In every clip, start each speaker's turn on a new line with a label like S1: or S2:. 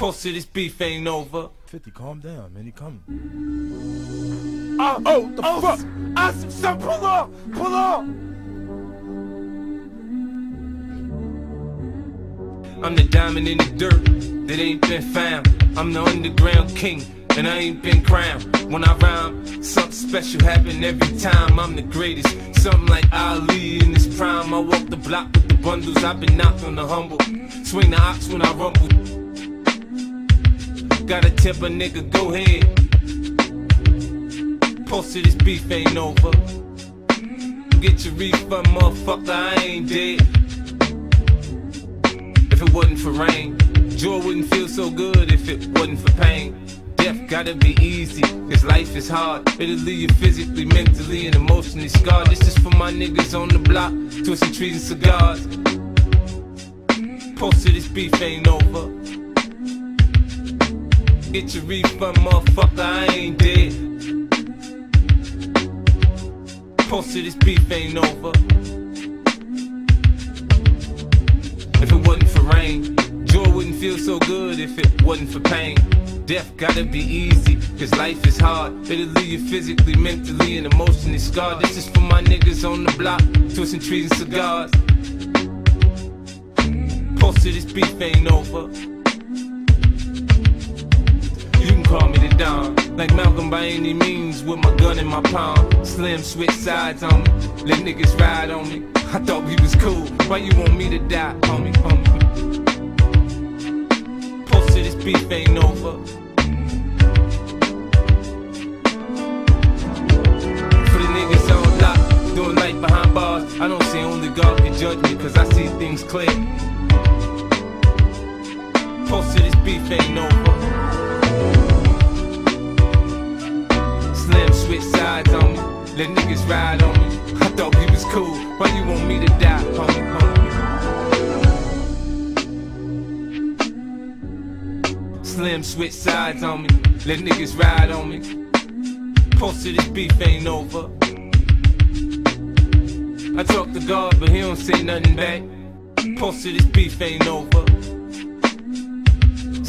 S1: Posted this beef ain't over.
S2: 50, calm down, man. He coming.
S1: Oh,
S2: oh, the
S1: oh,
S2: fuck?
S1: I, son, pull off, pull off. I'm the diamond in the dirt that ain't been found. I'm the underground king, and I ain't been crowned. When I rhyme, something special happen every time. I'm the greatest, something like Ali in his prime. I walk the block with the bundles. I've been knocked on the humble. Swing the ox when I rumble. Gotta tip a nigga, go ahead. Posted this beef ain't over. Get your refund, motherfucker, I ain't dead. If it wasn't for rain, joy wouldn't feel so good if it wasn't for pain. Death gotta be easy, cause life is hard. It'll leave you physically, mentally, and emotionally scarred. This is for my niggas on the block, twisting trees and cigars. Posted this beef ain't over. Get your refund, motherfucker, I ain't dead. Posted this beef ain't over. If it wasn't for rain, joy wouldn't feel so good if it wasn't for pain. Death gotta be easy, cause life is hard. It'll leave you physically, mentally, and emotionally scarred. This is for my niggas on the block, twisting trees and cigars. Posted this beef ain't over. Like Malcolm by any means, with my gun in my palm. Slim switch sides on me, let niggas ride on me. I thought we was cool, why you want me to die, homie, homie? Posted this beef ain't over. For the niggas on lock, doing life behind bars, I don't see only God can judge me, cause I see things clear. Posted this beef ain't over. Why you want me to die, homie, homie? Slim switch sides on me. Let niggas ride on me. Posted this beef ain't over. I talk to God, but he don't say nothing back. Posted this beef ain't over.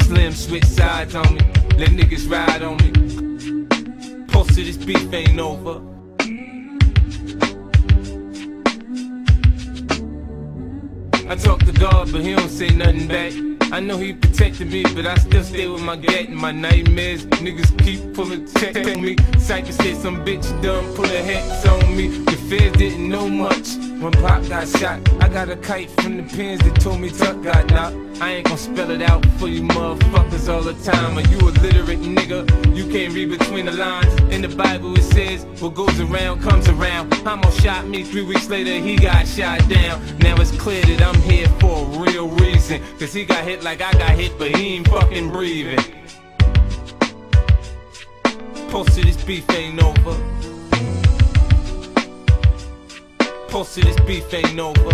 S1: Slim switch sides on me. Let niggas ride on me. Posted this beef ain't over. I talk to God, but he don't say nothing back. I know he protected me, but I still stay with my gat and my nightmares. Niggas keep pulling check on me. Cypher said some bitch done pull a hex on me. The feds didn't know much when Pop got shot. I got a kite from the pins that told me Tuck got knocked. I ain't gon' spell it out for you motherfuckers all the time. Are you a literate nigga? You can't read between the lines. In the Bible it says, what goes around comes around. Hommo shot me, three weeks later he got shot down. Now it's clear that I'm here for a real reason. Cause he got hit like I got hit, but he ain't fucking breathing. Posted this beef ain't over. Posted this beef ain't over.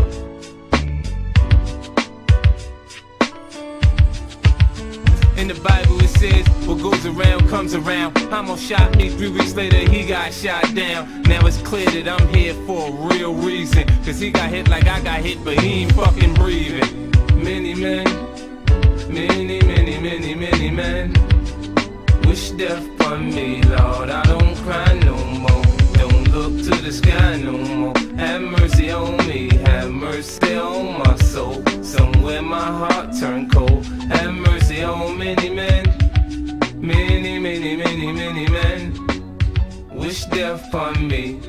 S1: In the Bible it says, what goes around comes around. Hommo shot me, three weeks later he got shot down. Now it's clear that I'm here for a real reason. Cause he got hit like I got hit, but he ain't fucking breathing. Many men, many, many, many, many men wish death upon me, Lord. I don't cry no more. Don't look to the sky no more. Have mercy on me, have mercy on my soul. Somewhere my heart turned cold. Have mercy on many men, many, many, many, many men. Wish death upon me.